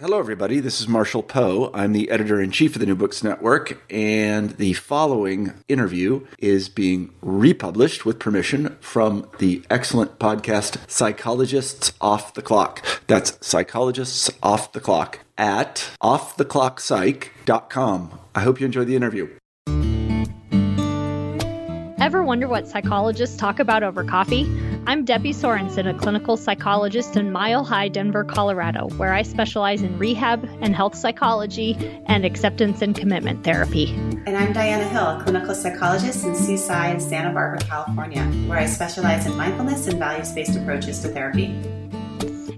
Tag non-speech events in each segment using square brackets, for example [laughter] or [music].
Hello, everybody. This is Marshall Poe. I'm the editor in chief of the New Books Network, and the following interview is being republished with permission from the excellent podcast Psychologists Off the Clock. That's Psychologists Off the Clock at offtheclockpsych.com. I hope you enjoy the interview. Ever wonder what psychologists talk about over coffee? I'm Debbie Sorensen, a clinical psychologist in Mile High, Denver, Colorado, where I specialize in rehab and health psychology and acceptance and commitment therapy. And I'm Diana Hill, a clinical psychologist in Seaside, Santa Barbara, California, where I specialize in mindfulness and values based approaches to therapy.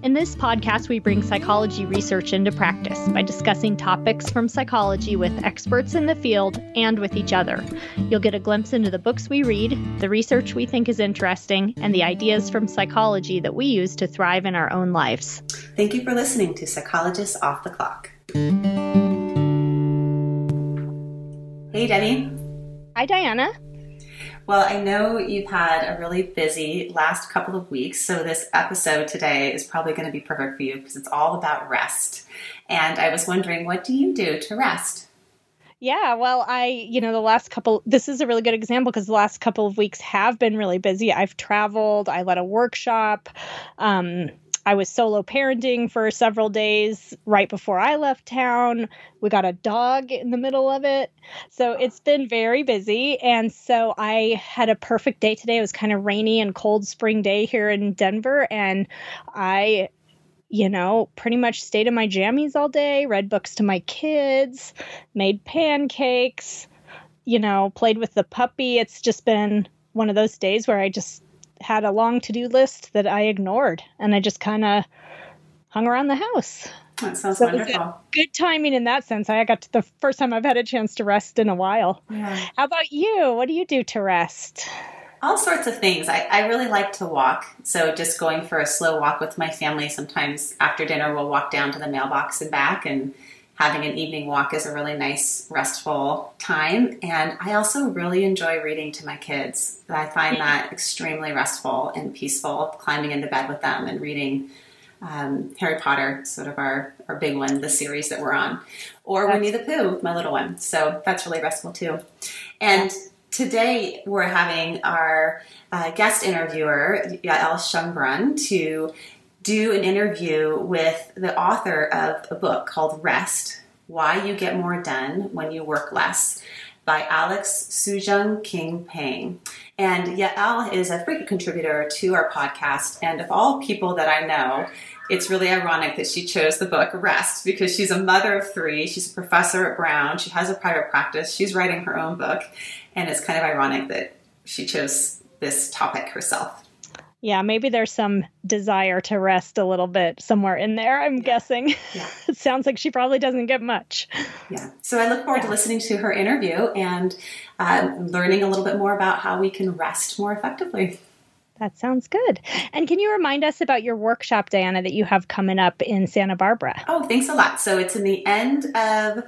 In this podcast, we bring psychology research into practice by discussing topics from psychology with experts in the field and with each other. You'll get a glimpse into the books we read, the research we think is interesting, and the ideas from psychology that we use to thrive in our own lives. Thank you for listening to Psychologists Off the Clock. Hey, Debbie. Hi, Diana. Well, I know you've had a really busy last couple of weeks, so this episode today is probably going to be perfect for you because it's all about rest. And I was wondering, what do you do to rest? Yeah, well, I, you know, the last couple, this is a really good example because the last couple of weeks have been really busy. I've traveled, I led a workshop. Um, I was solo parenting for several days right before I left town. We got a dog in the middle of it. So it's been very busy. And so I had a perfect day today. It was kind of rainy and cold spring day here in Denver. And I you know, pretty much stayed in my jammies all day, read books to my kids, made pancakes, you know, played with the puppy. It's just been one of those days where I just had a long to do list that I ignored, and I just kind of hung around the house. That sounds so wonderful. Good timing in that sense. I got to the first time I've had a chance to rest in a while. Yeah. How about you? What do you do to rest? All sorts of things. I, I really like to walk. So just going for a slow walk with my family. Sometimes after dinner, we'll walk down to the mailbox and back and having an evening walk is a really nice, restful time. And I also really enjoy reading to my kids. I find that extremely restful and peaceful, climbing into bed with them and reading um, Harry Potter, sort of our, our big one, the series that we're on, or that's- Winnie the Pooh, my little one. So that's really restful too. And today we're having our uh, guest interviewer, Yael Schonbrun, to do an interview with the author of a book called Rest Why You Get More Done When You Work Less by Alex Soojung Kim Pang. And Yael is a frequent contributor to our podcast. And of all people that I know, it's really ironic that she chose the book Rest because she's a mother of three. She's a professor at Brown. She has a private practice. She's writing her own book. And it's kind of ironic that she chose this topic herself. Yeah, maybe there's some desire to rest a little bit somewhere in there, I'm yeah. guessing. Yeah. [laughs] it sounds like she probably doesn't get much. Yeah. So I look forward to listening to her interview and uh, learning a little bit more about how we can rest more effectively. That sounds good. And can you remind us about your workshop, Diana, that you have coming up in Santa Barbara? Oh, thanks a lot. So it's in the end of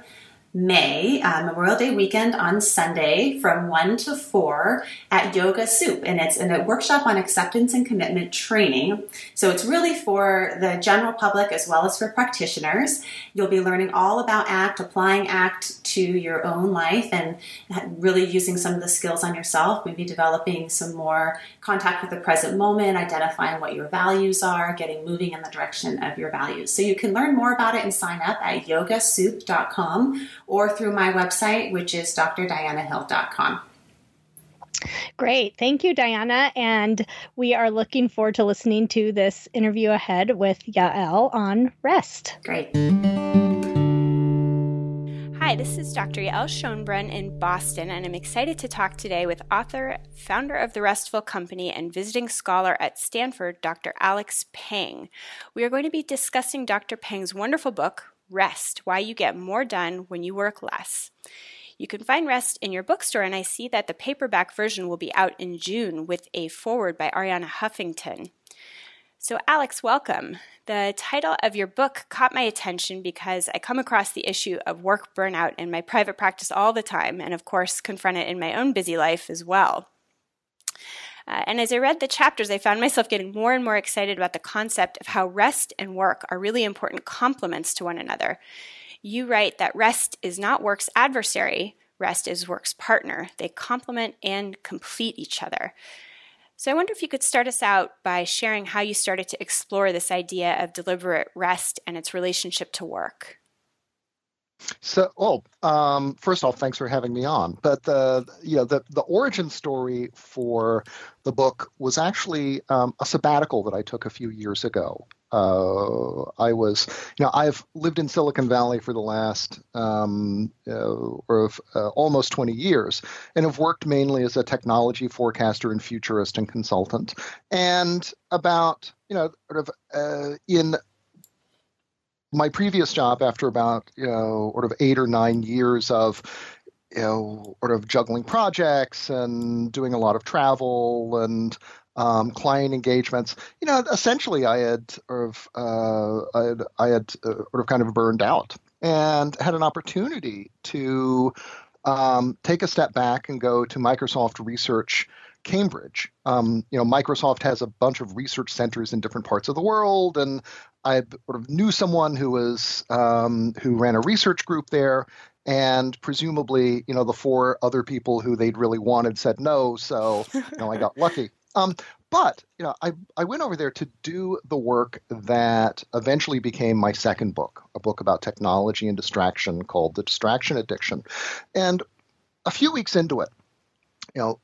May, uh, Memorial Day weekend on Sunday from 1 to 4 at Yoga Soup. And it's a workshop on acceptance and commitment training. So it's really for the general public as well as for practitioners. You'll be learning all about ACT, applying ACT to your own life, and really using some of the skills on yourself, maybe developing some more contact with the present moment, identifying what your values are, getting moving in the direction of your values. So you can learn more about it and sign up at yogasoup.com or through my website, which is drdianahill.com. Great. Thank you, Diana. And we are looking forward to listening to this interview ahead with Yael on rest. Great. Hi, this is Dr. Yael Schonbrun in Boston, and I'm excited to talk today with author, founder of the Restful Company, and visiting scholar at Stanford, Dr. Alex Pang. We are going to be discussing Dr. Pang's wonderful book, Rest Why You Get More Done When You Work Less. You can find Rest in your bookstore, and I see that the paperback version will be out in June with a foreword by Arianna Huffington. So, Alex, welcome. The title of your book caught my attention because I come across the issue of work burnout in my private practice all the time, and of course, confront it in my own busy life as well. Uh, and as I read the chapters, I found myself getting more and more excited about the concept of how rest and work are really important complements to one another. You write that rest is not work's adversary, rest is work's partner. They complement and complete each other. So I wonder if you could start us out by sharing how you started to explore this idea of deliberate rest and its relationship to work. So, well, um, first off, thanks for having me on. But the you know the the origin story for the book was actually um, a sabbatical that I took a few years ago. Uh, I was, you know, I've lived in Silicon Valley for the last um, uh, or uh, almost 20 years, and have worked mainly as a technology forecaster and futurist and consultant. And about, you know, sort of uh, in my previous job, after about, you know, sort of eight or nine years of you know, sort of juggling projects and doing a lot of travel and um, client engagements. You know, essentially, I had sort of uh, I had, I had uh, sort of kind of burned out and had an opportunity to um, take a step back and go to Microsoft Research Cambridge. Um, you know, Microsoft has a bunch of research centers in different parts of the world, and I sort of knew someone who was um, who ran a research group there, and presumably, you know, the four other people who they'd really wanted said no, so you know, I got [laughs] lucky. Um, but you know, I I went over there to do the work that eventually became my second book, a book about technology and distraction called The Distraction Addiction. And a few weeks into it, you know,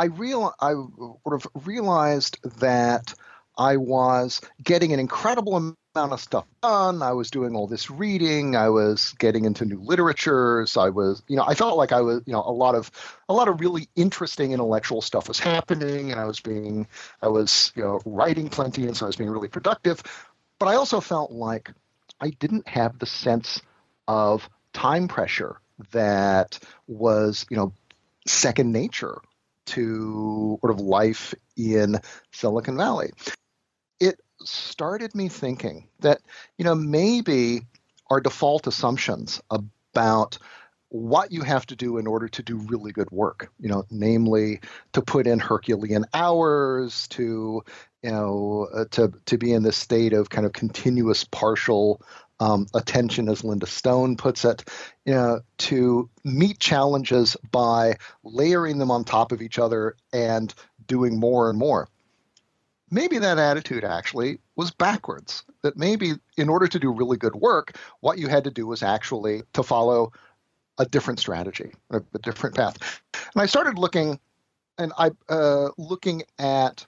I real I sort of realized that I was getting an incredible amount of stuff done. I was doing all this reading. I was getting into new literatures. I was, you know, I felt like I was, you know, a lot of a lot of really interesting intellectual stuff was happening, and I was being, I was, you know, writing plenty, and so I was being really productive. But I also felt like I didn't have the sense of time pressure that was, you know, second nature to sort of life in Silicon Valley. It started me thinking that, you know, maybe our default assumptions about what you have to do in order to do really good work, you know, namely to put in Herculean hours, to, you know, uh, to, to be in this state of kind of continuous partial um, attention, as Linda Stone puts it, you know, to meet challenges by layering them on top of each other and doing more and more maybe that attitude actually was backwards. That maybe in order to do really good work, what you had to do was actually to follow a different strategy, a, a different path. And I started looking, and I uh, looking at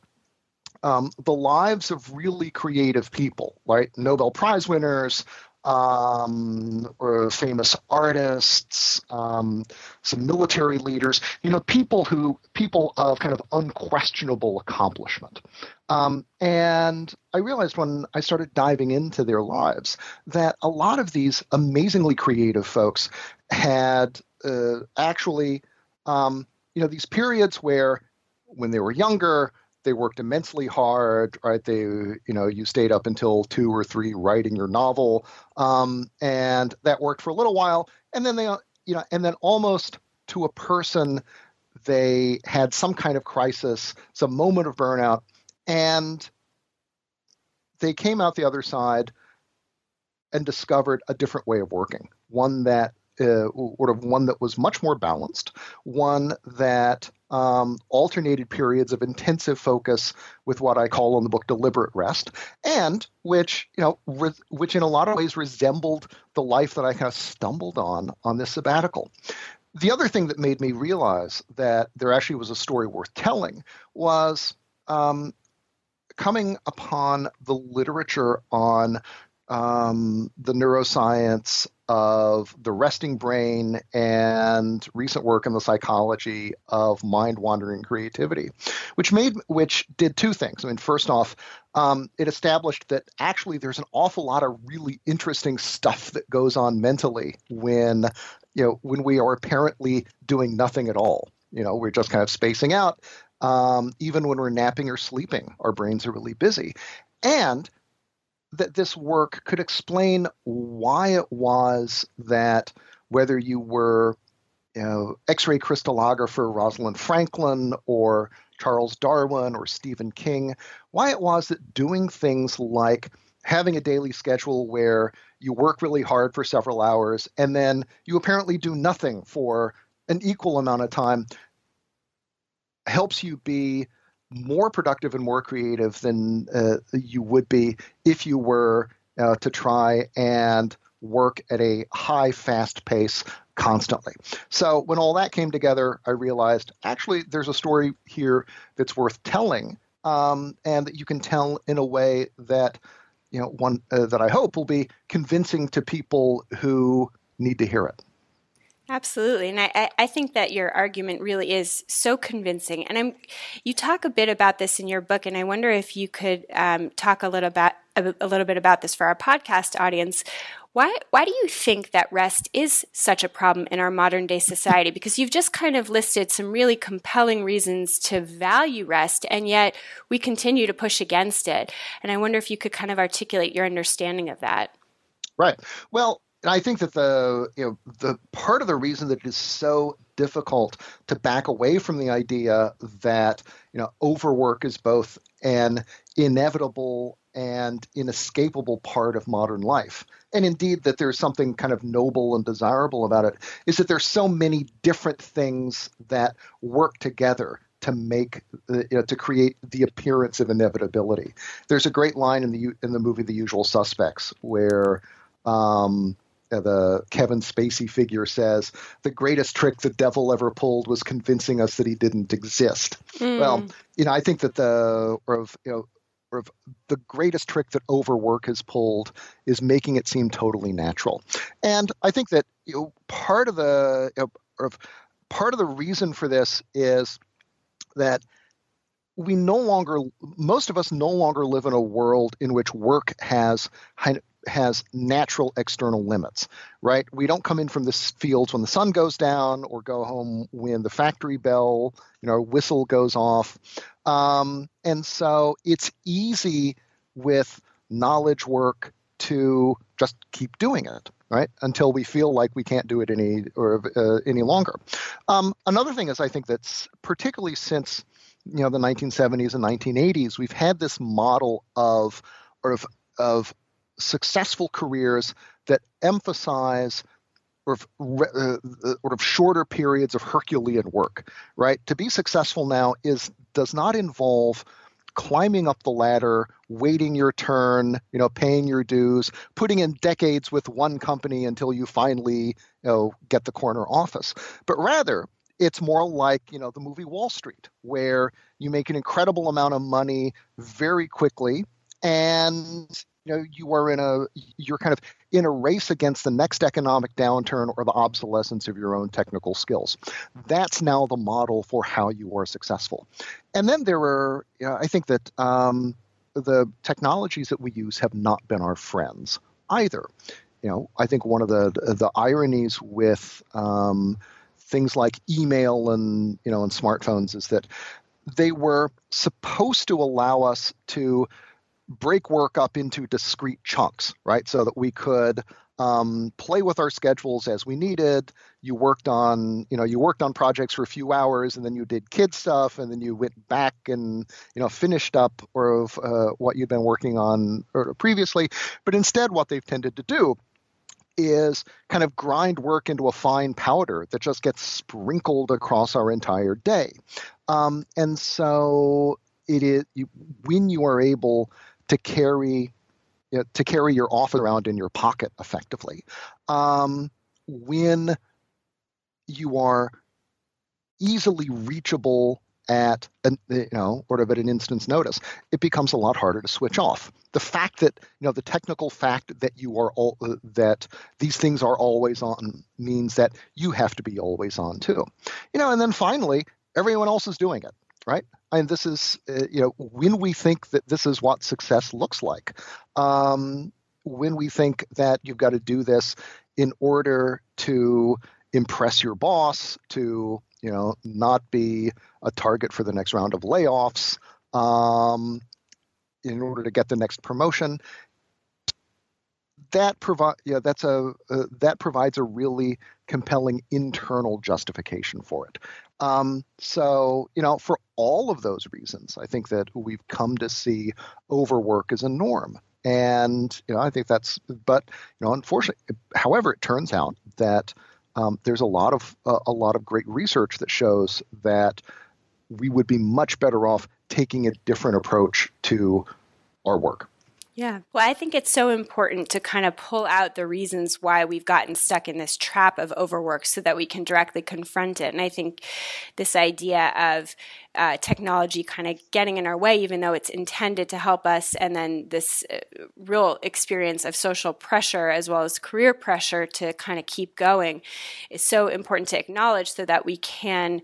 um, the lives of really creative people, right? Nobel Prize winners, um, or famous artists, um, some military leaders, you know, people who, people of kind of unquestionable accomplishment. Um, and I realized when I started diving into their lives that a lot of these amazingly creative folks had uh, actually, um, you know, these periods where when they were younger, they worked immensely hard right? They you know you stayed up until two or three writing your novel um, and that worked for a little while and then they you know and then almost to a person they had some kind of crisis some moment of burnout and they came out the other side and discovered a different way of working one that uh, sort of one that was much more balanced, one that um, alternated periods of intensive focus with what I call in the book deliberate rest, and which you know, re- which in a lot of ways resembled the life that I kind of stumbled on on this sabbatical. The other thing that made me realize that there actually was a story worth telling was um, coming upon the literature on um, the neuroscience of the resting brain and recent work in the psychology of mind wandering creativity, which made which did two things. I mean, first off, um, it established that actually there's an awful lot of really interesting stuff that goes on mentally when you know when we are apparently doing nothing at all. You know, we're just kind of spacing out. Um, even when we're napping or sleeping, our brains are really busy. And that this work could explain why it was that whether you were you know, X-ray crystallographer Rosalind Franklin or Charles Darwin or Stephen King, why it was that doing things like having a daily schedule where you work really hard for several hours and then you apparently do nothing for an equal amount of time helps you be more productive and more creative than uh, you would be if you were uh, to try and work at a high, fast pace constantly. So when all that came together, I realized actually there's a story here that's worth telling, um, and that you can tell in a way that you know one uh, that I hope will be convincing to people who need to hear it. Absolutely, and I, I think that your argument really is so convincing. And I'm, you talk a bit about this in your book, and I wonder if you could um, talk a little about a, a little bit about this for our podcast audience. Why why do you think that rest is such a problem in our modern day society? Because you've just kind of listed some really compelling reasons to value rest, and yet we continue to push against it. And I wonder if you could kind of articulate your understanding of that. Right. Well, and I think that the you know the part of the reason that it is so difficult to back away from the idea that you know overwork is both an inevitable and inescapable part of modern life and indeed that there's something kind of noble and desirable about it is that there's so many different things that work together to make you know, to create the appearance of inevitability. There's a great line in the in the movie the usual suspects where um, the Kevin Spacey figure says the greatest trick the devil ever pulled was convincing us that he didn't exist. Mm. Well, you know, I think that the of you know of the greatest trick that overwork has pulled is making it seem totally natural. And I think that you know, part of the you know, of part of the reason for this is that we no longer most of us no longer live in a world in which work has has natural external limits, right? We don't come in from the fields when the sun goes down or go home when the factory bell, you know, whistle goes off. Um, and so it's easy with knowledge work to just keep doing it, right? Until we feel like we can't do it any or uh, any longer. Um, another thing is, I think that's particularly since you know the 1970s and 1980s, we've had this model of or of of successful careers that emphasize of, uh, uh, sort of shorter periods of Herculean work, right? To be successful now is does not involve climbing up the ladder, waiting your turn, you know, paying your dues, putting in decades with one company until you finally, you know, get the corner office. But rather, it's more like, you know, the movie Wall Street, where you make an incredible amount of money very quickly and you know you are in a you're kind of in a race against the next economic downturn or the obsolescence of your own technical skills. That's now the model for how you are successful. And then there are you know, i think that um, the technologies that we use have not been our friends either. You know i think one of the the ironies with um, things like email and you know and smartphones is that they were supposed to allow us to break work up into discrete chunks, right? So that we could um, play with our schedules as we needed. You worked on, you know, you worked on projects for a few hours, and then you did kid stuff, and then you went back and, you know, finished up or uh, what you'd been working on previously. But instead, what they've tended to do is kind of grind work into a fine powder that just gets sprinkled across our entire day. Um, and so it is you, when you are able to carry you know, to carry your office around in your pocket effectively. Um, when you are easily reachable at an, you know sort of at an instant's notice it becomes a lot harder to switch off. The fact that you know the technical fact that you are all uh, that these things are always on means that you have to be always on too. You know and then finally everyone else is doing it right and this is uh, you know when we think that this is what success looks like um, when we think that you've got to do this in order to impress your boss to you know not be a target for the next round of layoffs um, in order to get the next promotion that provide yeah that's a uh, that provides a really compelling internal justification for it um, so you know for all of those reasons i think that we've come to see overwork as a norm and you know i think that's but you know unfortunately however it turns out that um, there's a lot of uh, a lot of great research that shows that we would be much better off taking a different approach to our work. Yeah. Well, I think it's so important to kind of pull out the reasons why we've gotten stuck in this trap of overwork so that we can directly confront it. And I think this idea of uh, technology kind of getting in our way, even though it's intended to help us, and then this uh, real experience of social pressure as well as career pressure to kind of keep going is so important to acknowledge so that we can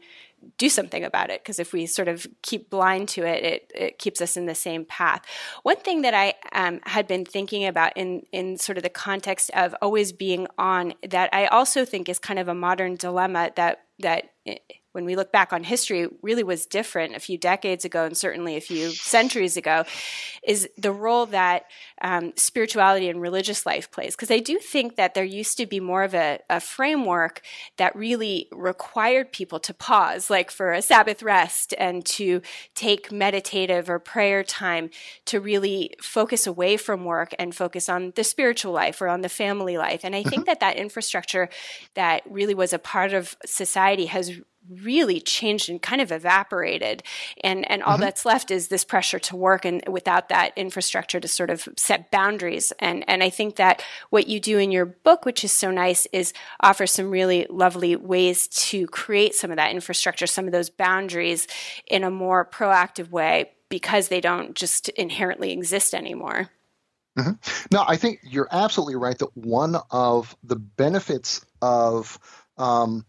do something about it because if we sort of keep blind to it, it, it keeps us in the same path. One thing that I um, had been thinking about in in sort of the context of always being on that I also think is kind of a modern dilemma that that when we look back on history really was different a few decades ago and certainly a few centuries ago is the role that um, spirituality and religious life plays because i do think that there used to be more of a, a, framework that really required people to pause like for a sabbath rest and to take meditative or prayer time to really focus away from work and focus on the spiritual life or on the family life and i think mm-hmm. that that infrastructure that really was a part of society has really changed and kind of evaporated and and all mm-hmm. that's left is this pressure to work and without that infrastructure to sort of set boundaries and and I think that what you do in your book which is so nice is offer some really lovely ways to create some of that infrastructure some of those boundaries in a more proactive way because they don't just inherently exist anymore mm-hmm. no I think you're absolutely right that one of the benefits of um,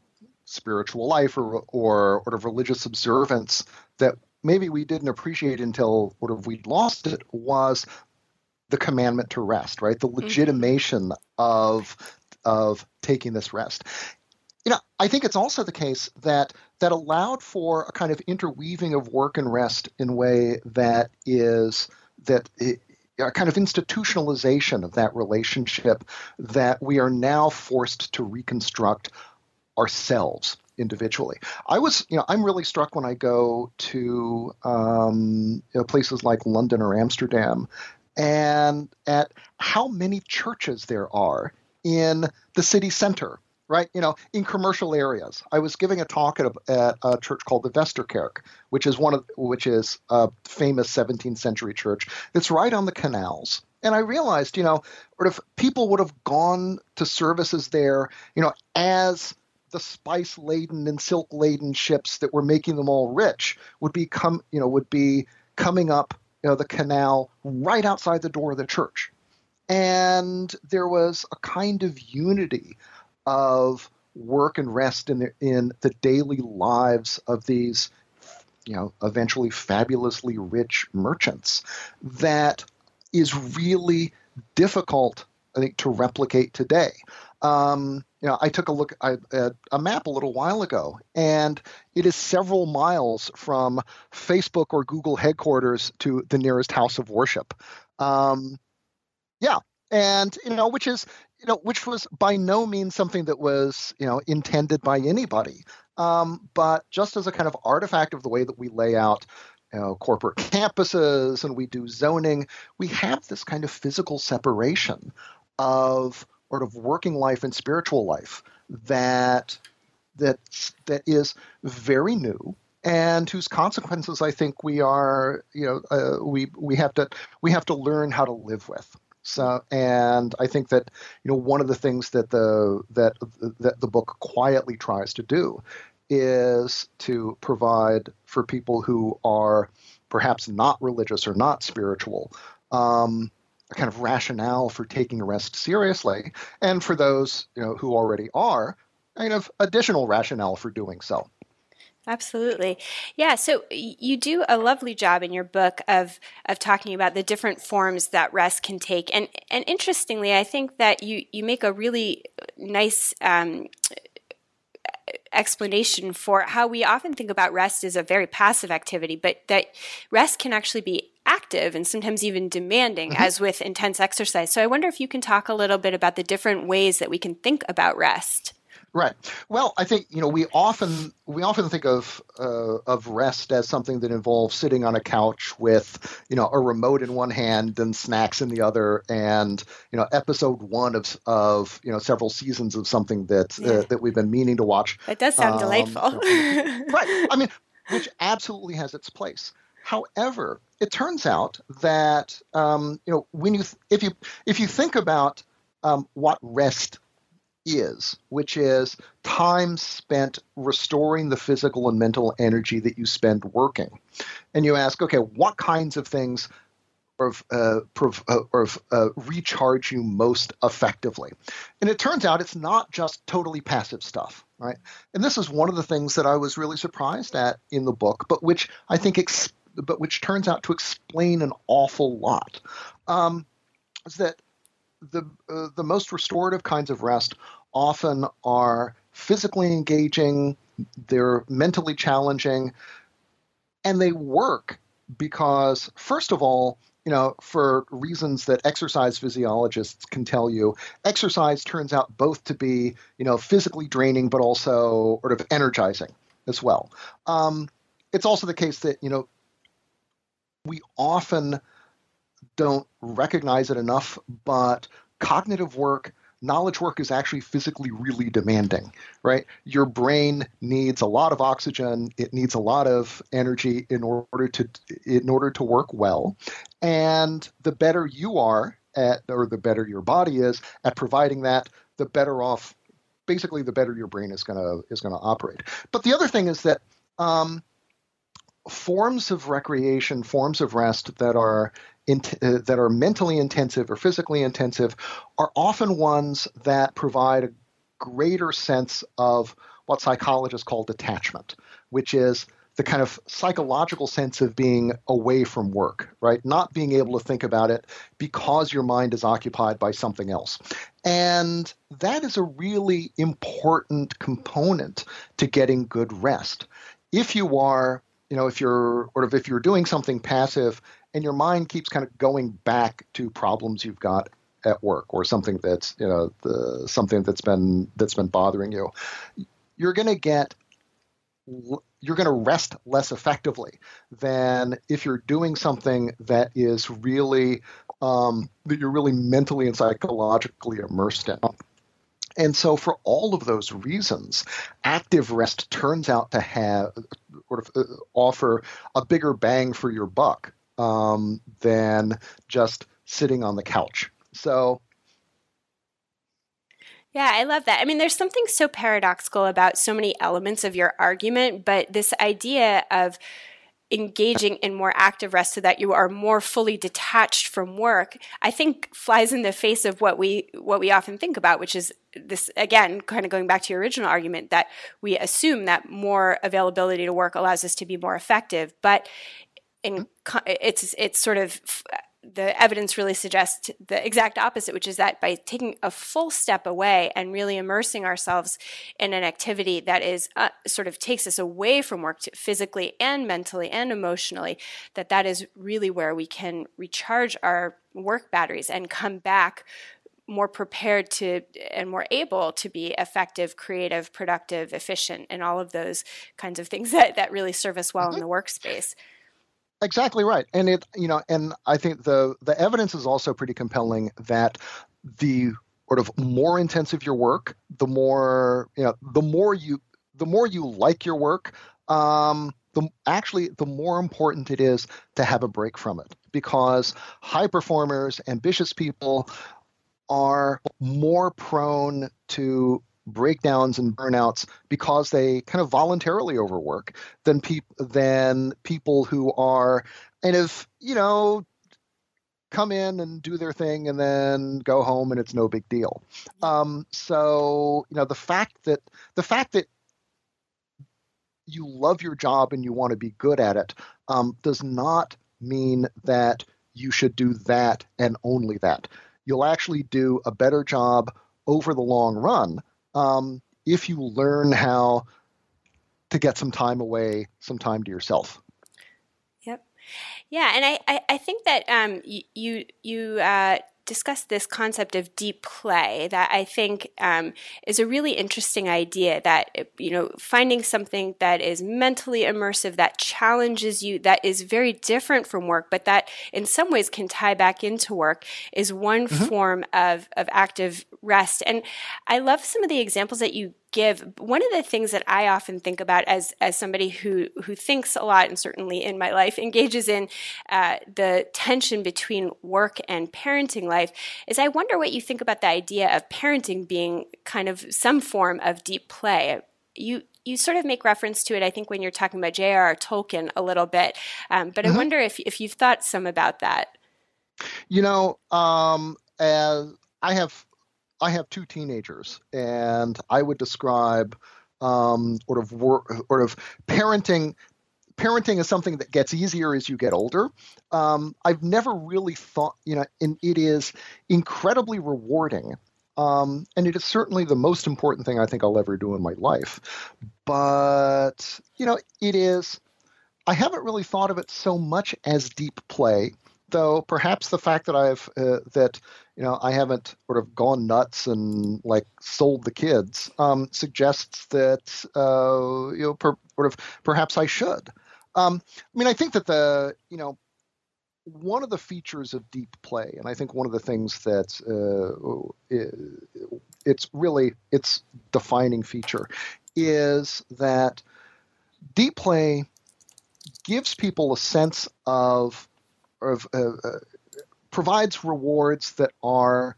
spiritual life or or sort of religious observance that maybe we didn't appreciate until sort of we lost it was the commandment to rest, right? The mm-hmm. legitimation mm-hmm. of of taking this rest. You know, I think it's also the case that that allowed for a kind of interweaving of work and rest in a way that is that it, a kind of institutionalization of that relationship that we are now forced to reconstruct ourselves individually. I was, you know, I'm really struck when I go to um, you know, places like London or Amsterdam, and at how many churches there are in the city center. Right, you know, in commercial areas. I was giving a talk at a, at a church called the Westerkerk, which is one of which is a famous 17th century church that's right on the canals. And I realized, you know, of people would have gone to services there, you know, as the spice laden and silk laden ships that were making them all rich would be come you know would be coming up you know, the canal right outside the door of the church. And there was a kind of unity of work and rest in the, in the daily lives of these you know eventually fabulously rich merchants that is really difficult i think to replicate today. Um, you know, I took a look at a map a little while ago, and it is several miles from Facebook or Google headquarters to the nearest house of worship. Um, yeah, and you know, which is you know, which was by no means something that was you know intended by anybody, um, but just as a kind of artifact of the way that we lay out you know, corporate campuses and we do zoning, we have this kind of physical separation of sort of working life and spiritual life that that that is very new and whose consequences I think we are you know uh, we we have to we have to learn how to live with. So and I think that you know one of the things that the that that the book quietly tries to do is to provide for people who are perhaps not religious or not spiritual um, kind of rationale for taking rest seriously, and for those you know who already are, kind of additional rationale for doing so. Absolutely. Yeah, so you do a lovely job in your book of of talking about the different forms that rest can take. And and interestingly, I think that you you make a really nice um, explanation for how we often think about rest as a very passive activity, but that rest can actually be active and sometimes even demanding, mm-hmm. as with intense exercise. So I wonder if you can talk a little bit about the different ways that we can think about rest. Right. Well, I think you know we often we often think of uh, of rest as something that involves sitting on a couch with you know a remote in one hand and snacks in the other, and you know episode one of of you know several seasons of something that uh, that we've been meaning to watch. It does sound um, delightful. [laughs] right. I mean, [laughs] which absolutely has its place. However, it turns out that um, you know when you if you if you think about um, what rest is, which is time spent restoring the physical and mental energy that you spend working. And you ask, okay, what kinds of things of, uh, uh, uh, recharge you most effectively. And it turns out it's not just totally passive stuff, right? And this is one of the things that I was really surprised at in the book, but which I think, ex- but which turns out to explain an awful lot. Um, is that the uh, the most restorative kinds of rest often are physically engaging, they're mentally challenging, and they work because, first of all, you know, for reasons that exercise physiologists can tell you, exercise turns out both to be, you know, physically draining but also sort of energizing as well. Um, it's also the case that, you know, we often don't recognize it enough, but cognitive work knowledge work is actually physically really demanding, right? Your brain needs a lot of oxygen, it needs a lot of energy in order to in order to work well. And the better you are at or the better your body is at providing that, the better off basically the better your brain is going to is going to operate. But the other thing is that um, forms of recreation, forms of rest that are in, uh, that are mentally intensive or physically intensive are often ones that provide a greater sense of what psychologists call detachment, which is the kind of psychological sense of being away from work, right? Not being able to think about it because your mind is occupied by something else. And that is a really important component to getting good rest. If you are you know, if you're or if you're doing something passive and your mind keeps kind of going back to problems you've got at work or something that's you know the, something that's been that's been bothering you, you're going to get you're going to rest less effectively than if you're doing something that is really um, that you're really mentally and psychologically immersed in. And so, for all of those reasons, active rest turns out to have sort of uh, offer a bigger bang for your buck um, than just sitting on the couch. So, yeah, I love that. I mean, there's something so paradoxical about so many elements of your argument, but this idea of engaging in more active rest so that you are more fully detached from work i think flies in the face of what we what we often think about which is this again kind of going back to your original argument that we assume that more availability to work allows us to be more effective but in it's it's sort of the evidence really suggests the exact opposite, which is that by taking a full step away and really immersing ourselves in an activity that is uh, sort of takes us away from work physically and mentally and emotionally, that that is really where we can recharge our work batteries and come back more prepared to and more able to be effective, creative, productive, efficient, and all of those kinds of things [laughs] that, that really serve us well mm-hmm. in the workspace. Exactly right, and it you know, and I think the the evidence is also pretty compelling that the sort of more intensive your work, the more you know, the more you the more you like your work, um, the actually the more important it is to have a break from it. Because high performers, ambitious people are more prone to breakdowns and burnouts because they kind of voluntarily overwork than people than people who are kind of you know come in and do their thing and then go home and it's no big deal. Um, so you know the fact that the fact that you love your job and you want to be good at it um, does not mean that you should do that and only that. You'll actually do a better job over the long run um, if you learn how to get some time away, some time to yourself. Yep. Yeah, and I, I, I think that um, you you uh, discussed this concept of deep play that I think um, is a really interesting idea. That you know, finding something that is mentally immersive, that challenges you, that is very different from work, but that in some ways can tie back into work, is one mm-hmm. form of of active rest. And I love some of the examples that you give one of the things that i often think about as as somebody who who thinks a lot and certainly in my life [laughs] engages in uh, the tension between work and parenting life is i wonder what you think about the idea of parenting being kind of some form of deep play you you sort of make reference to it i think when you're talking about j.r.r tolkien a little bit um, but mm-hmm. i wonder if if you've thought some about that you know um, as i have I have two teenagers, and I would describe um, sort of sort of parenting. Parenting is something that gets easier as you get older. Um, I've never really thought, you know, and it is incredibly rewarding. Um, and it is certainly the most important thing I think I'll ever do in my life. But, you know, it is, I haven't really thought of it so much as deep play though perhaps the fact that I've uh, that you know I haven't sort of gone nuts and like sold the kids um, suggests that uh, you know per, sort of perhaps I should. Um, I mean, I think that the you know one of the features of deep play, and I think one of the things that uh, it's really its defining feature is that deep play gives people a sense of of uh, uh, provides rewards that are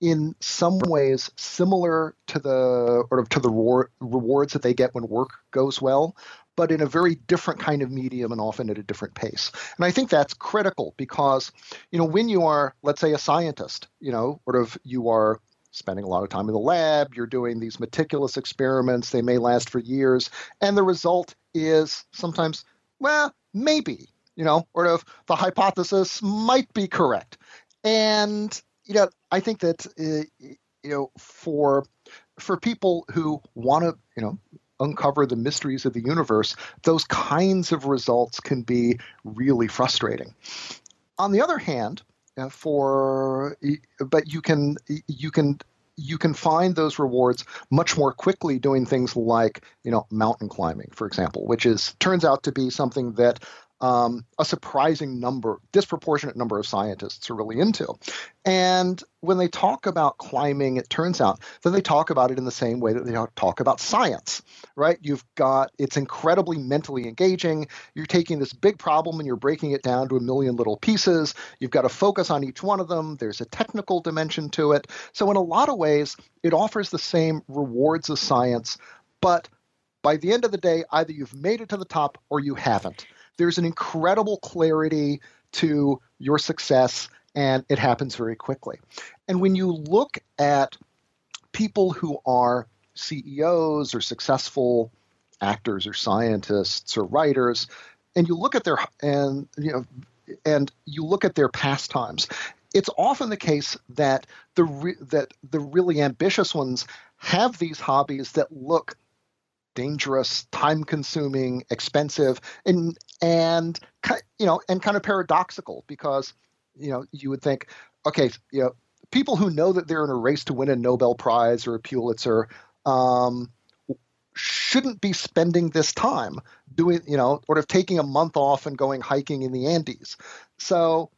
in some ways similar to the or to the reward, rewards that they get when work goes well but in a very different kind of medium and often at a different pace. And i think that's critical because you know when you are let's say a scientist you know sort of you are spending a lot of time in the lab you're doing these meticulous experiments they may last for years and the result is sometimes well maybe you know, sort of the hypothesis might be correct. And, you know, I think that, uh, you know, for for people who want to, you know, uncover the mysteries of the universe, those kinds of results can be really frustrating. On the other hand, uh, for but you can you can you can find those rewards much more quickly doing things like you know mountain climbing for example which is turns out to be something that um, a surprising number, disproportionate number of scientists are really into. And when they talk about climbing, it turns out that they talk about it in the same way that they talk about science, right? You've got, it's incredibly mentally engaging. You're taking this big problem and you're breaking it down to a million little pieces. You've got to focus on each one of them. There's a technical dimension to it. So, in a lot of ways, it offers the same rewards as science, but by the end of the day, either you've made it to the top or you haven't there's an incredible clarity to your success and it happens very quickly. And when you look at people who are CEOs or successful actors or scientists or writers, and you look at their and you know and you look at their pastimes, it's often the case that the re, that the really ambitious ones have these hobbies that look dangerous, time-consuming, expensive, and and you know, and kind of paradoxical because you know you would think, okay, you know, people who know that they're in a race to win a Nobel Prize or a Pulitzer um, shouldn't be spending this time doing, you know, sort of taking a month off and going hiking in the Andes. So,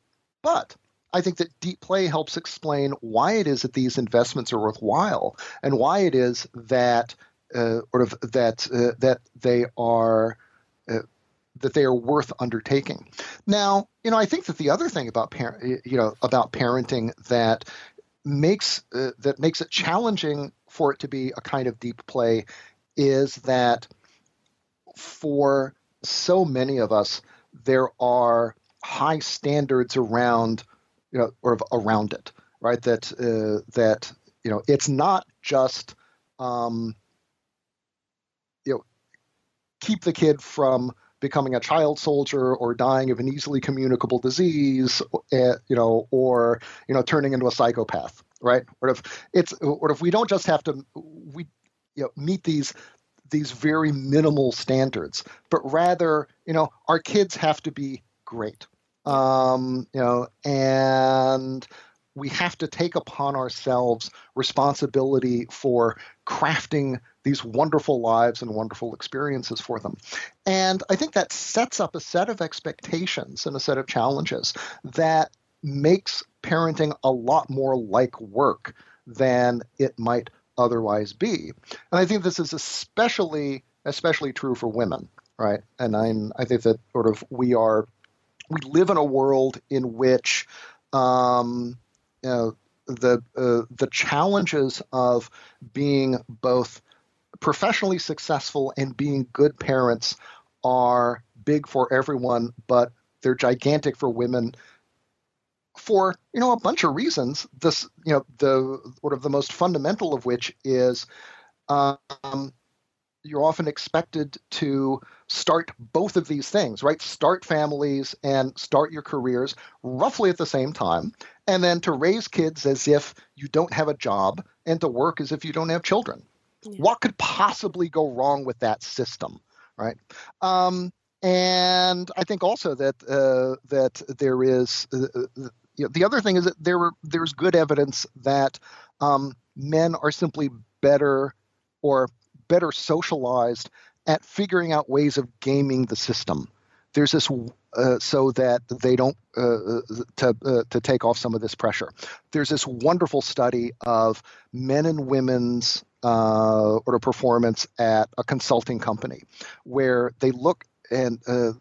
but I think that deep play helps explain why it is that these investments are worthwhile and why it is that sort of that uh, that they are uh, that they are worth undertaking. Now, you know, I think that the other thing about parent, you know, about parenting that makes uh, that makes it challenging for it to be a kind of deep play is that for so many of us, there are high standards around, you know, or around it, right? That uh, that you know, it's not just um, keep the kid from becoming a child soldier or dying of an easily communicable disease, uh, you know, or you know, turning into a psychopath, right? Or if it's, or if we don't just have to, we you know, meet these these very minimal standards, but rather, you know, our kids have to be great, um, you know, and we have to take upon ourselves responsibility for crafting these wonderful lives and wonderful experiences for them. And I think that sets up a set of expectations and a set of challenges that makes parenting a lot more like work than it might otherwise be. And I think this is especially especially true for women, right? And i I think that sort of we are we live in a world in which um, you know, the uh, the challenges of being both professionally successful and being good parents are big for everyone, but they're gigantic for women for you know a bunch of reasons. This you know the sort of the most fundamental of which is um, you're often expected to start both of these things, right? Start families and start your careers roughly at the same time, and then to raise kids as if you don't have a job and to work as if you don't have children. What could possibly go wrong with that system, right? Um, and I think also that uh, that there is uh, uh you know, the other thing is that there there's good evidence that um, men are simply better or better socialized at figuring out ways of gaming the system. There's this uh, so that they don't uh, to uh, to take off some of this pressure. There's this wonderful study of men and women's uh, or a performance at a consulting company, where they look and uh,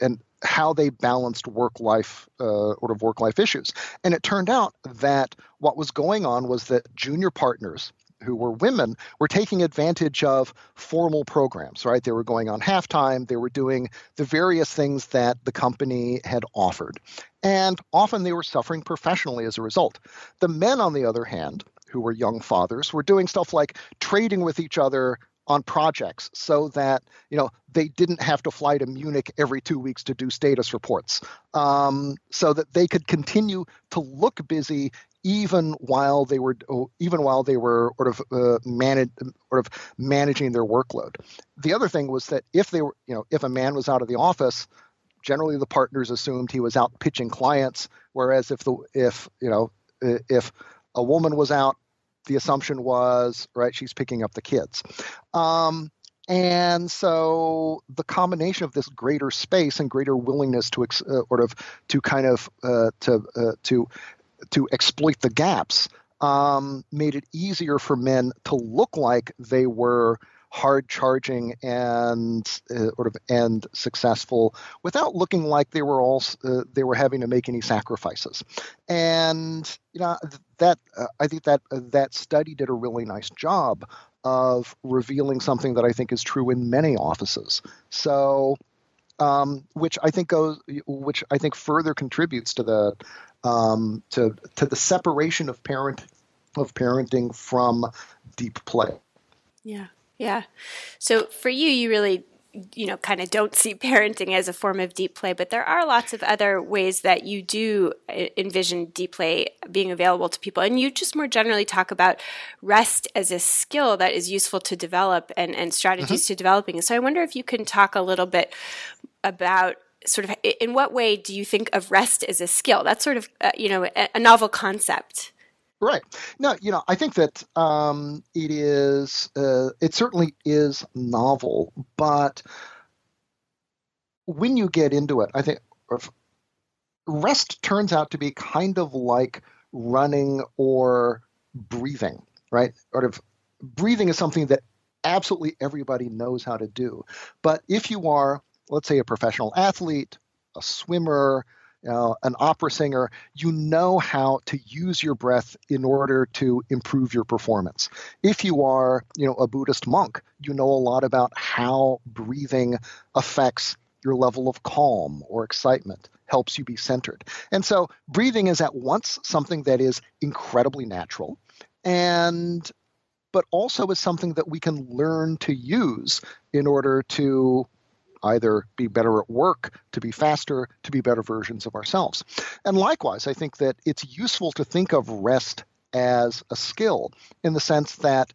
and how they balanced work life uh, sort of work life issues. And it turned out that what was going on was that junior partners who were women were taking advantage of formal programs, right? They were going on halftime, they were doing the various things that the company had offered. And often they were suffering professionally as a result. The men, on the other hand, who were young fathers, were doing stuff like trading with each other on projects so that you know they didn't have to fly to Munich every two weeks to do status reports, um, so that they could continue to look busy even while they were even while they were sort of uh, manage, sort of managing their workload. The other thing was that if they were you know if a man was out of the office, generally the partners assumed he was out pitching clients, whereas if the if you know if a woman was out the assumption was right she's picking up the kids. Um, and so the combination of this greater space and greater willingness to uh, sort of to kind of uh, to uh, to to exploit the gaps um, made it easier for men to look like they were hard charging and uh, sort of and successful without looking like they were all uh, they were having to make any sacrifices. And you know that uh, i think that uh, that study did a really nice job of revealing something that i think is true in many offices so um, which I think goes, which I think further contributes to the um, to to the separation of parent of parenting from deep play. Yeah. Yeah. So for you, you really, you know, kind of don't see [laughs] parenting as a form of deep play, but there are lots of other ways that you do uh, envision deep play being available to people. And you just more generally talk about rest as a skill that is useful to develop and, and strategies mm-hmm. to developing. So I wonder if you can talk a little bit about sort of in what way do you think of rest as a skill? That's sort of, uh, you know, a, a novel concept. Right. No, you know, I think that um, it is, uh, it certainly is novel, but when you get into it, I think rest turns out to be kind of like running or breathing, right? Sort of breathing is something that absolutely everybody knows how to do. But if you are, let's say, a professional athlete, a swimmer, uh, an opera singer, you know how to use your breath in order to improve your performance. If you are, you know, a Buddhist monk, you know a lot about how breathing affects your level of calm or excitement, helps you be centered. And so breathing is at once something that is incredibly natural and but also is something that we can learn to use in order to either be better at work, to be faster, to be better versions of ourselves. And likewise, I think that it's useful to think of rest as a skill in the sense that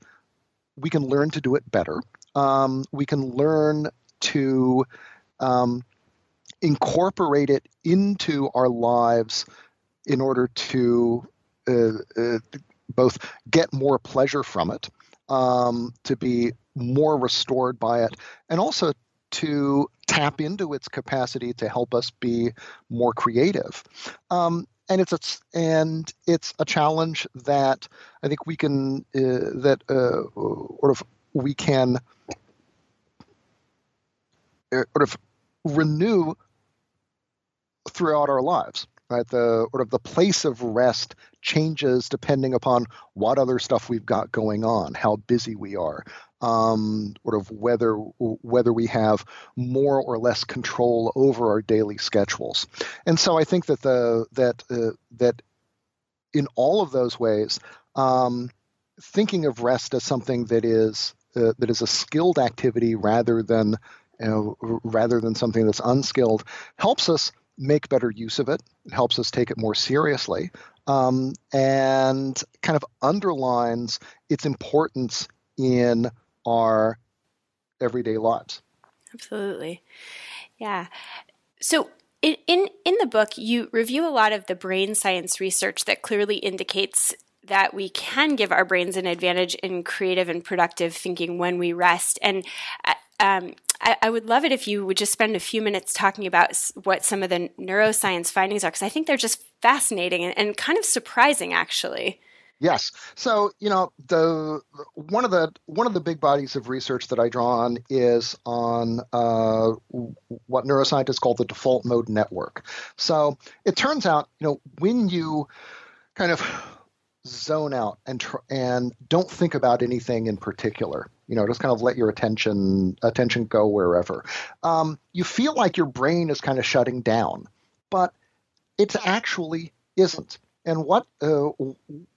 we can learn to do it better. Um, we can learn to um, incorporate it into our lives in order to uh, uh, both get more pleasure from it, um, to be more restored by it, and also to tap into its capacity to help us be more creative. Um, and it's a, and it's a challenge that I think we can uh, that uh, sort of we can sort of renew throughout our lives right the sort of the place of rest changes depending upon what other stuff we've got going on how busy we are um, sort of whether whether we have more or less control over our daily schedules. And so i think that the that uh, that in all of those ways um, thinking of rest as something that is uh, that is a skilled activity rather than you know, rather than something that's unskilled helps us make better use of it. It helps us take it more seriously um, and kind of underlines its importance in our everyday lives. Absolutely. Yeah. So in, in in the book you review a lot of the brain science research that clearly indicates that we can give our brains an advantage in creative and productive thinking when we rest and uh, um, I, I, would love it if you would just spend a few minutes talking about what some of the neuroscience findings are, because I think they're just fascinating and, and, kind of surprising, actually. Yes. So you know the one of the one of the big bodies of research that I draw on is on uh, what neuroscientists call the default mode network. So it turns out you know when you kind of zone out and tr- and don't think about anything in particular. You know just kind of let your attention attention go wherever. Um, you feel like your brain is kind of shutting down but it actually isn't. And what uh,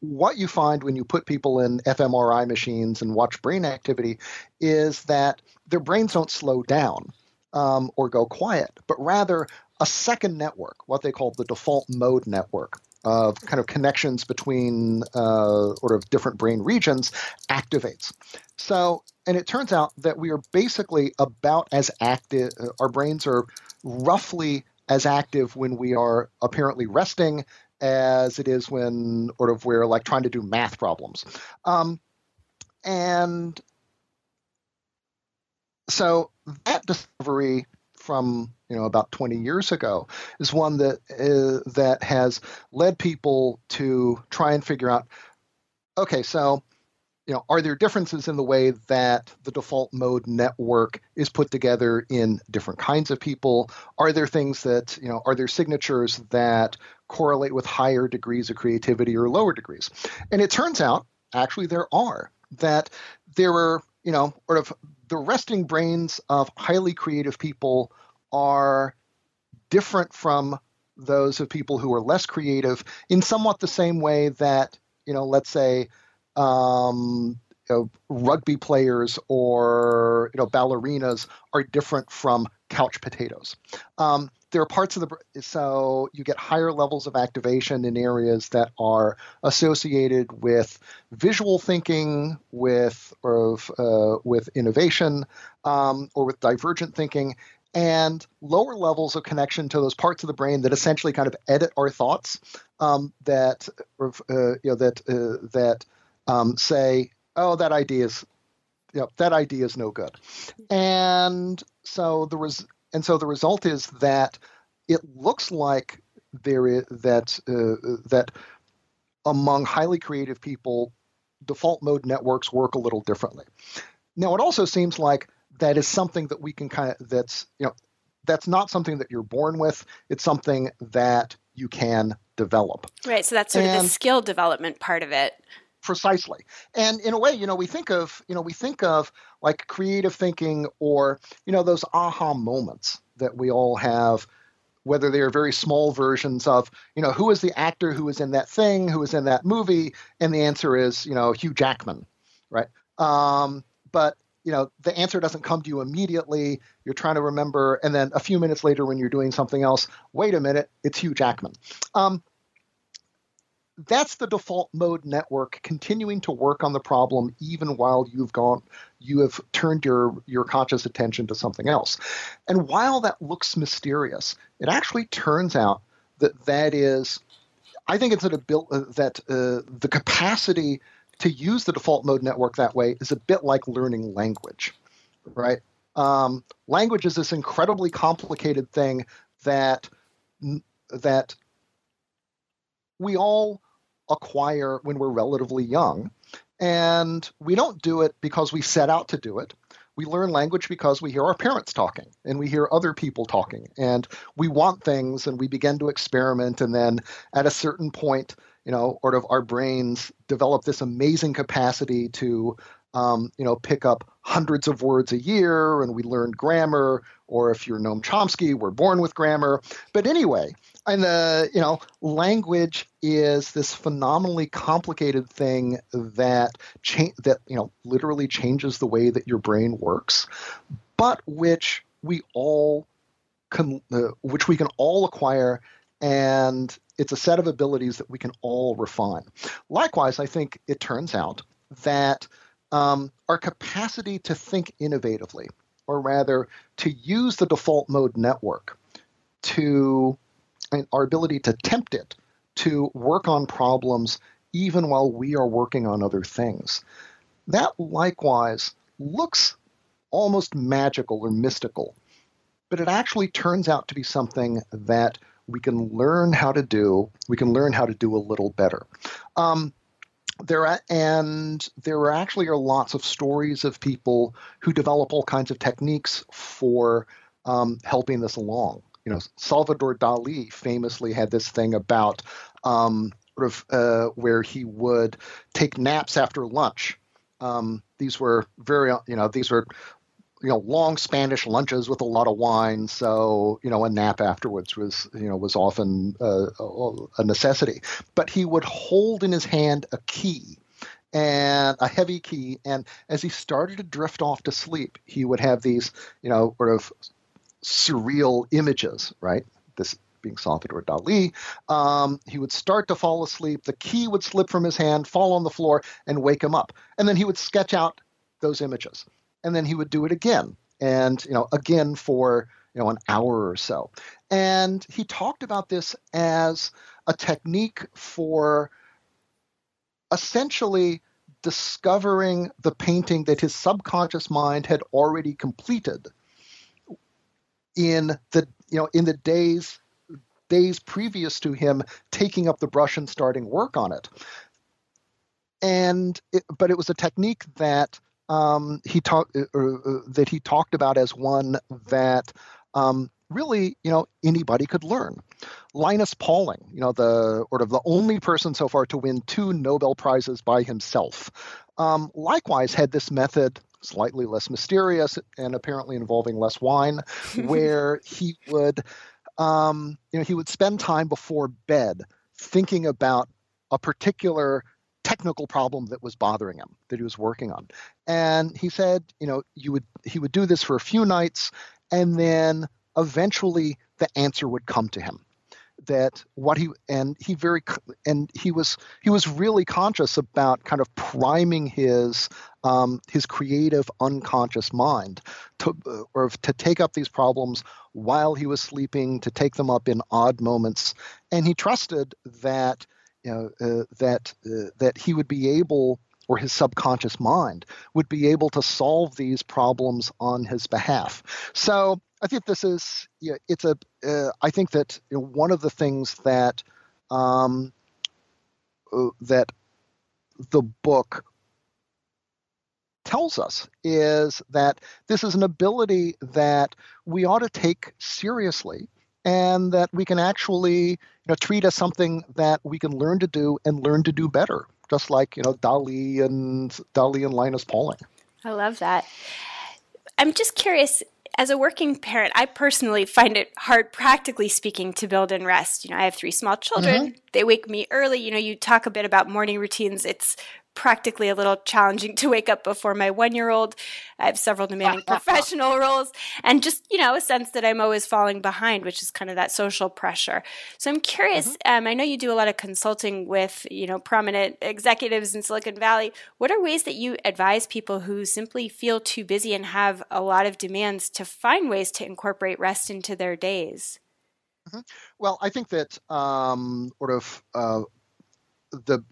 what you find when you put people in fMRI machines and watch brain activity is that their brains don't slow down um, or go quiet, but rather a second network, what they call the default mode network, of kind of connections between uh, sort of different brain regions activates. So, and it turns out that we are basically about as active, uh, our brains are roughly as active when we are apparently resting as it is when sort of we're like trying to do math problems. Um, and so that discovery from you know about 20 years ago is one that uh, that has led people to try and figure out okay so you know are there differences in the way that the default mode network is put together in different kinds of people? Are there things that you know are there signatures that correlate with higher degrees of creativity or lower degrees? And it turns out actually there are that there are you know sort of the resting brains of highly creative people are different from those of people who are less creative in somewhat the same way that you know let's say um, you know, rugby players or you know ballerinas are different from couch potatoes. Um, there are parts of the so you get higher levels of activation in areas that are associated with visual thinking, with or uh, with innovation, um, or with divergent thinking, and lower levels of connection to those parts of the brain that essentially kind of edit our thoughts. Um, that uh, you know that uh, that um, say, oh, that idea is you know, that idea is no good. And so there was and so the result is that it looks like there is that uh, that among highly creative people, default mode networks work a little differently. Now, it also seems like that is something that we can kind of that's you know that's not something that you're born with. It's something that you can develop. Right. So that's sort and, of the skill development part of it. Precisely. And in a way, you know, we think of, you know, we think of like creative thinking or, you know, those aha moments that we all have whether they are very small versions of, you know, who is the actor who is in that thing, who is in that movie, and the answer is, you know, Hugh Jackman, right? Um, but you know, the answer doesn't come to you immediately. You're trying to remember, and then a few minutes later, when you're doing something else, wait a minute, it's Hugh Jackman. Um, that's the default mode network continuing to work on the problem even while you've gone you have turned your your conscious attention to something else and while that looks mysterious it actually turns out that that is i think it's an ability uh, that uh, the capacity to use the default mode network that way is a bit like learning language right um, language is this incredibly complicated thing that that we all acquire when we're relatively young. And we don't do it because we set out to do it. We learn language because we hear our parents talking and we hear other people talking and we want things and we begin to experiment. And then at a certain point, you know, sort of our brains develop this amazing capacity to, um, you know, pick up hundreds of words a year and we learn grammar. Or if you're Noam Chomsky, we're born with grammar. But anyway, and the you know language is this phenomenally complicated thing that cha- that you know literally changes the way that your brain works but which we all can uh, which we can all acquire and it's a set of abilities that we can all refine likewise i think it turns out that um, our capacity to think innovatively or rather to use the default mode network to our ability to tempt it to work on problems even while we are working on other things. That likewise looks almost magical or mystical, but it actually turns out to be something that we can learn how to do. We can learn how to do a little better. Um, there are, and there actually are lots of stories of people who develop all kinds of techniques for um, helping this along you know, Salvador Dali famously had this thing about um, sort of uh, where he would take naps after lunch. Um, these were very, you know, these were you know long Spanish lunches with a lot of wine. So you know a nap afterwards was you know was often uh, a necessity. But he would hold in his hand a key and a heavy key, and as he started to drift off to sleep, he would have these you know sort of surreal images, right? This being Salvador Dali, um, he would start to fall asleep. The key would slip from his hand, fall on the floor, and wake him up. And then he would sketch out those images, and then he would do it again, and you know, again for you know an hour or so. And he talked about this as a technique for essentially discovering the painting that his subconscious mind had already completed in the you know in the days days previous to him taking up the brush and starting work on it. And it, but it was a technique that um, he talked uh, uh, that he talked about as one that um, really you know anybody could learn. Linus Pauling, you know the sort of the only person so far to win two Nobel prizes by himself, um, likewise had this method slightly less mysterious and apparently involving less wine, [laughs] where he would, um, you know, he would spend time before bed thinking about a particular technical problem that was bothering him that he was working on. And he said you know you would he would do this for a few nights and then eventually the answer would come to him that what he and he very and he was he was really conscious about kind of priming his um, his creative unconscious mind to uh, or to take up these problems while he was sleeping to take them up in odd moments. And he trusted that you know uh, that uh, that he would be able or his subconscious mind would be able to solve these problems on his behalf so I think this is yeah, it's a. Uh, I think that you know, one of the things that um, uh, that the book tells us is that this is an ability that we ought to take seriously and that we can actually you know, treat as something that we can learn to do and learn to do better, just like you know Dali and Dali and Linus Pauling. I love that. I'm just curious. As a working parent, I personally find it hard, practically speaking, to build in rest. You know, I have three small children. Mm-hmm. They wake me early. You know, you talk a bit about morning routines. It's practically a little challenging to wake up before my one year old. I have several demanding [laughs] professional roles and just, you know, a sense that I'm always falling behind, which is kind of that social pressure. So I'm curious, mm-hmm. um, I know you do a lot of consulting with, you know, prominent executives in Silicon Valley. What are ways that you advise people who simply feel too busy and have a lot of demands to find ways to incorporate rest into their days? Mm-hmm. Well, I think that um, sort of uh, the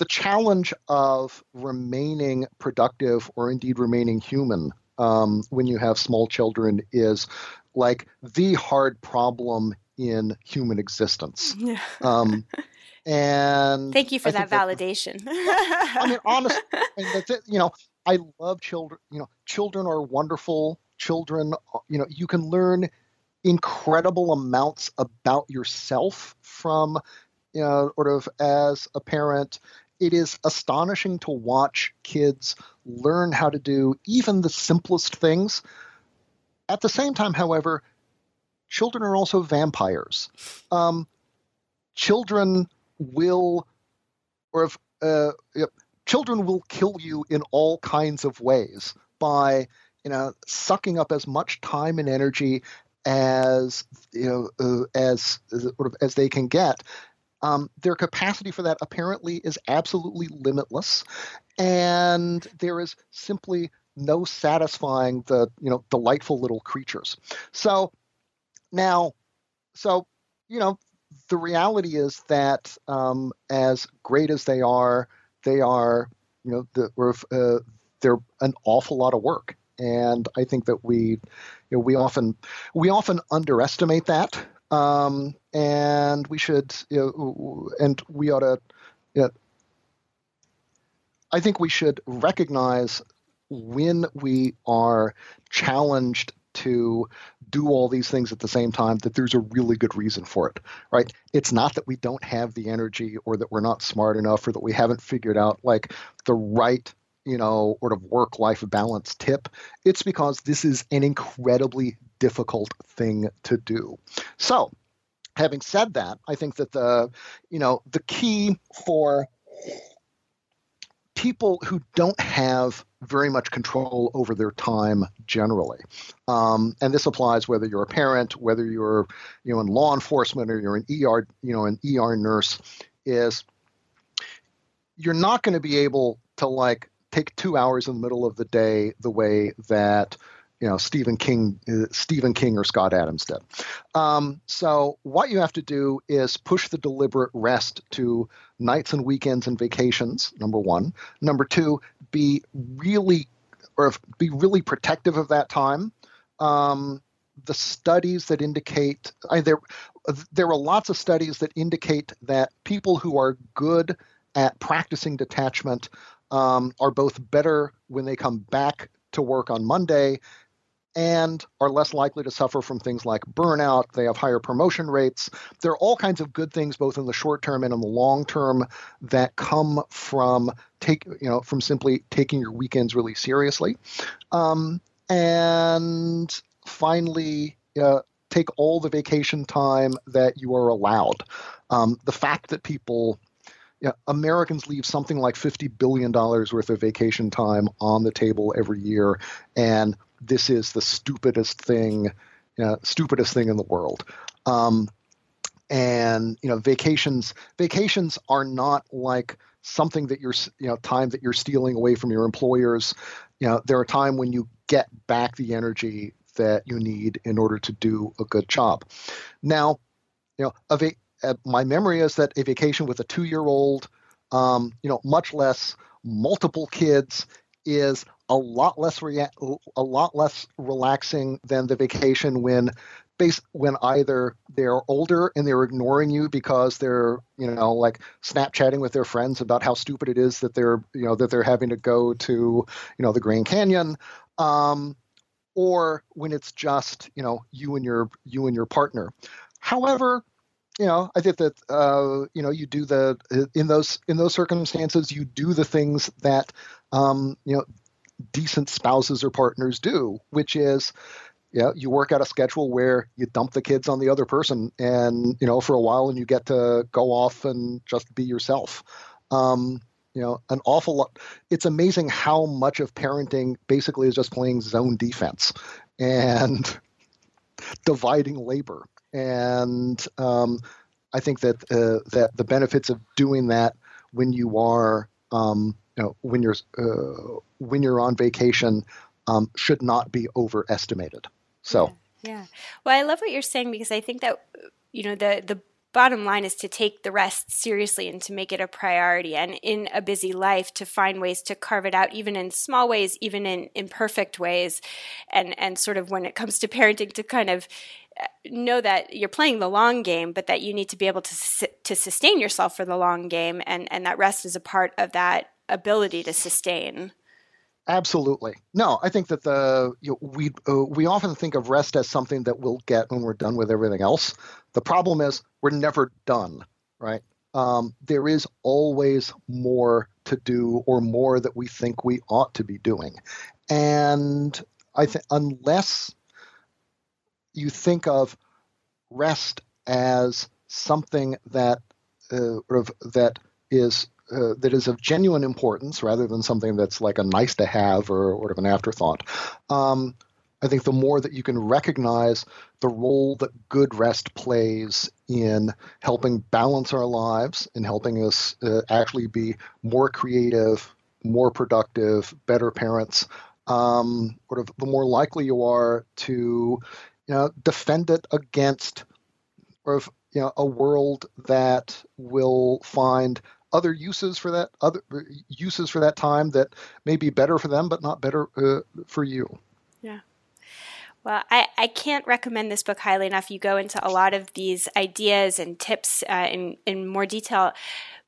the challenge of remaining productive or indeed remaining human um, when you have small children is like the hard problem in human existence. [laughs] Yeah. Um, and thank you for that validation. That, [laughs] I mean, honestly, you know, I love children. You know, children are wonderful. Children, you know, you can learn incredible amounts about yourself from you know, sort of as a parent it is astonishing to watch kids learn how to do even the simplest things. At the same time, however, children are also vampires. Um, children will, or if, uh, children will kill you in all kinds of ways by, you know, sucking up as much time and energy as you know uh, as, of as they can get um, their capacity for that apparently is absolutely limitless, and there is simply no satisfying the you know delightful little creatures. So now, so you know, the reality is that um, as great as they are, they are you know the, uh, they're an awful lot of work, and I think that we you know, we often we often underestimate that um, and we should, you know, and we ought to. You know, I think we should recognize when we are challenged to do all these things at the same time that there's a really good reason for it right it's not that we don't have the energy or that we're not smart enough or that we haven't figured out like the right you know sort of work life balance tip it's because this is an incredibly difficult thing to do. So, having said that, I think that the you know the key for people who don't have very much control over their time generally. Um, and this applies whether you're a parent, whether you're you know in law enforcement or you're an ER, you know, an ER nurse, is you're not going to be able to like take two hours in the middle of the day the way that you know Stephen King, uh, Stephen King or Scott Adams did. Um, so what you have to do is push the deliberate rest to nights and weekends and vacations. Number one. Number two, be really or be really protective of that time. Um, the studies that indicate I, there there are lots of studies that indicate that people who are good at practicing detachment um, are both better when they come back to work on Monday and are less likely to suffer from things like burnout. They have higher promotion rates. There are all kinds of good things, both in the short term and in the long term, that come from take you know from simply taking your weekends really seriously. Um, and finally, uh, take all the vacation time that you are allowed. Um, the fact that people yeah, Americans leave something like $50 billion worth of vacation time on the table every year. And this is the stupidest thing, you know, stupidest thing in the world. Um, and you know, vacations vacations are not like something that you're you know time that you're stealing away from your employers. You know, there are a time when you get back the energy that you need in order to do a good job. Now, you know, a va- uh, my memory is that a vacation with a two-year-old, um, you know, much less multiple kids, is a lot less rea- a lot less relaxing than the vacation when base when either they're older and they're ignoring you because they're you know like snapchatting with their friends about how stupid it is that they're you know that they're having to go to you know the grand canyon um, or when it's just you know you and your you and your partner. However you know i think that uh, you know you do the in those in those circumstances you do the things that um, you know decent spouses or partners do which is yeah, you work out a schedule where you dump the kids on the other person, and you know for a while, and you get to go off and just be yourself. Um, you know, an awful lot. It's amazing how much of parenting basically is just playing zone defense and [laughs] dividing labor. And um, I think that uh, that the benefits of doing that when you are um, you know when you're uh, when you're on vacation um, should not be overestimated. So yeah. yeah. Well, I love what you're saying because I think that you know the the bottom line is to take the rest seriously and to make it a priority and in a busy life to find ways to carve it out even in small ways even in imperfect ways and and sort of when it comes to parenting to kind of uh, know that you're playing the long game but that you need to be able to to sustain yourself for the long game and and that rest is a part of that ability to sustain Absolutely. No, I think that the you know, we uh, we often think of rest as something that we'll get when we're done with everything else. The problem is we're never done, right? Um, there is always more to do or more that we think we ought to be doing, and I think unless you think of rest as something that uh, that is uh, that is of genuine importance rather than something that's like a nice to have or sort of an afterthought. Um, I think the more that you can recognize the role that good rest plays in helping balance our lives, in helping us uh, actually be more creative, more productive, better parents, um, sort of the more likely you are to you know, defend it against of you know, a world that will find other uses for that other uses for that time that may be better for them but not better uh, for you yeah well, I, I can't recommend this book highly enough. You go into a lot of these ideas and tips uh, in, in more detail.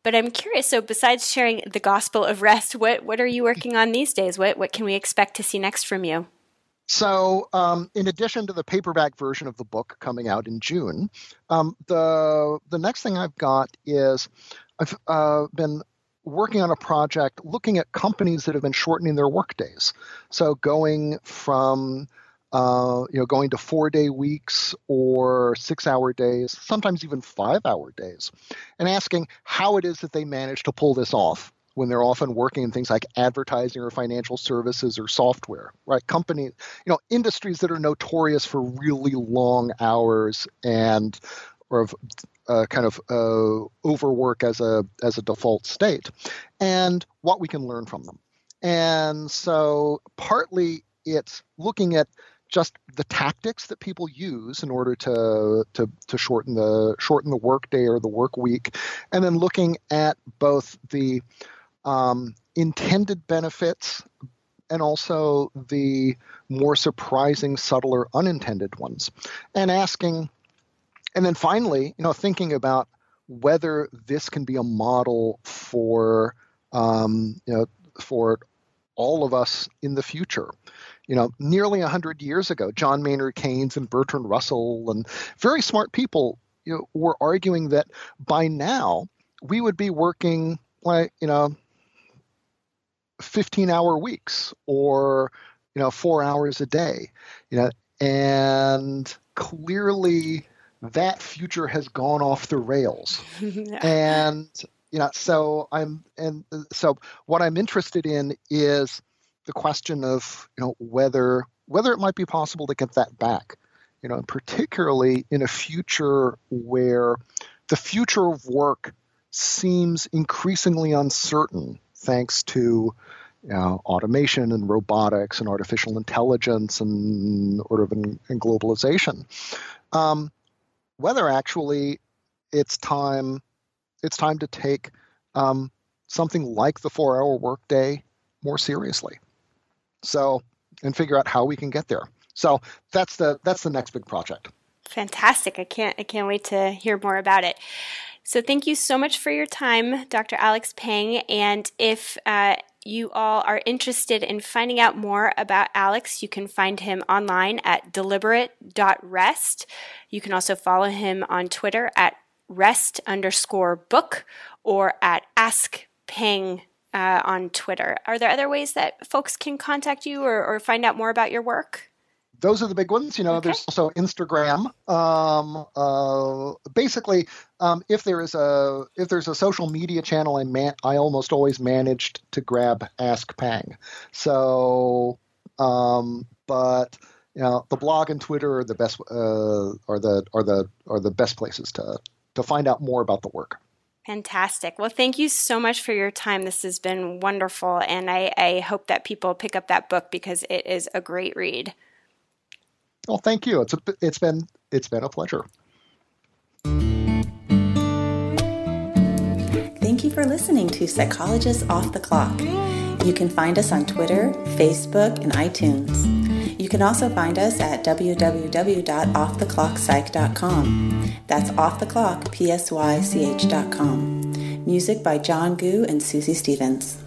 But I'm curious. So, besides sharing the gospel of rest, what, what are you working on these days? What, what can we expect to see next from you? So, um, in addition to the paperback version of the book coming out in June, um, the the next thing I've got is I've uh, been working on a project looking at companies that have been shortening their workdays. So going from uh, you know going to four day weeks or six hour days, sometimes even five hour days, and asking how it is that they manage to pull this off when they're often working in things like advertising or financial services or software, right? Companies, you know, industries that are notorious for really long hours and or of uh, kind of uh, overwork as a as a default state, and what we can learn from them. And so, partly it's looking at just the tactics that people use in order to to to shorten the shorten the workday or the work week, and then looking at both the um, intended benefits and also the more surprising, subtler, unintended ones, and asking and then finally, you know, thinking about whether this can be a model for um, you know for all of us in the future. You know, nearly 100 years ago, John Maynard Keynes and Bertrand Russell and very smart people you know, were arguing that by now we would be working like, you know, 15 hour weeks or, you know, four hours a day, you know, and clearly that future has gone off the rails. [laughs] and you know, so I'm and so what I'm interested in is the question of you know whether whether it might be possible to get that back. You know, and particularly in a future where the future of work seems increasingly uncertain thanks to you know, automation and robotics and artificial intelligence and sort of and, and globalization. Um, whether actually it's time it's time to take um, something like the four hour workday more seriously. So and figure out how we can get there. So that's the that's the next big project. Fantastic. I can't I can't wait to hear more about it. So thank you so much for your time, Dr. Alex Pang. And if uh, you all are interested in finding out more about Alex, you can find him online at deliberate.rest. You can also follow him on Twitter at rest underscore book or at ask pang uh, on Twitter. Are there other ways that folks can contact you or, or find out more about your work? Those are the big ones. You know, okay. there's also Instagram. Um, uh, basically, um, if there is a if there's a social media channel, I man, I almost always managed to grab Ask Pang. So, um, but you know, the blog and Twitter are the best uh, are the are the are the best places to to find out more about the work. Fantastic. Well, thank you so much for your time. This has been wonderful, and I, I hope that people pick up that book because it is a great read. Well, thank you. It's a, it's been it's been a pleasure. Thank you for listening to Psychologists Off the Clock. You can find us on Twitter, Facebook, and iTunes. You can also find us at www.offtheclockpsych.com. That's off the clock, P S Y C H.com. Music by John Gu and Susie Stevens.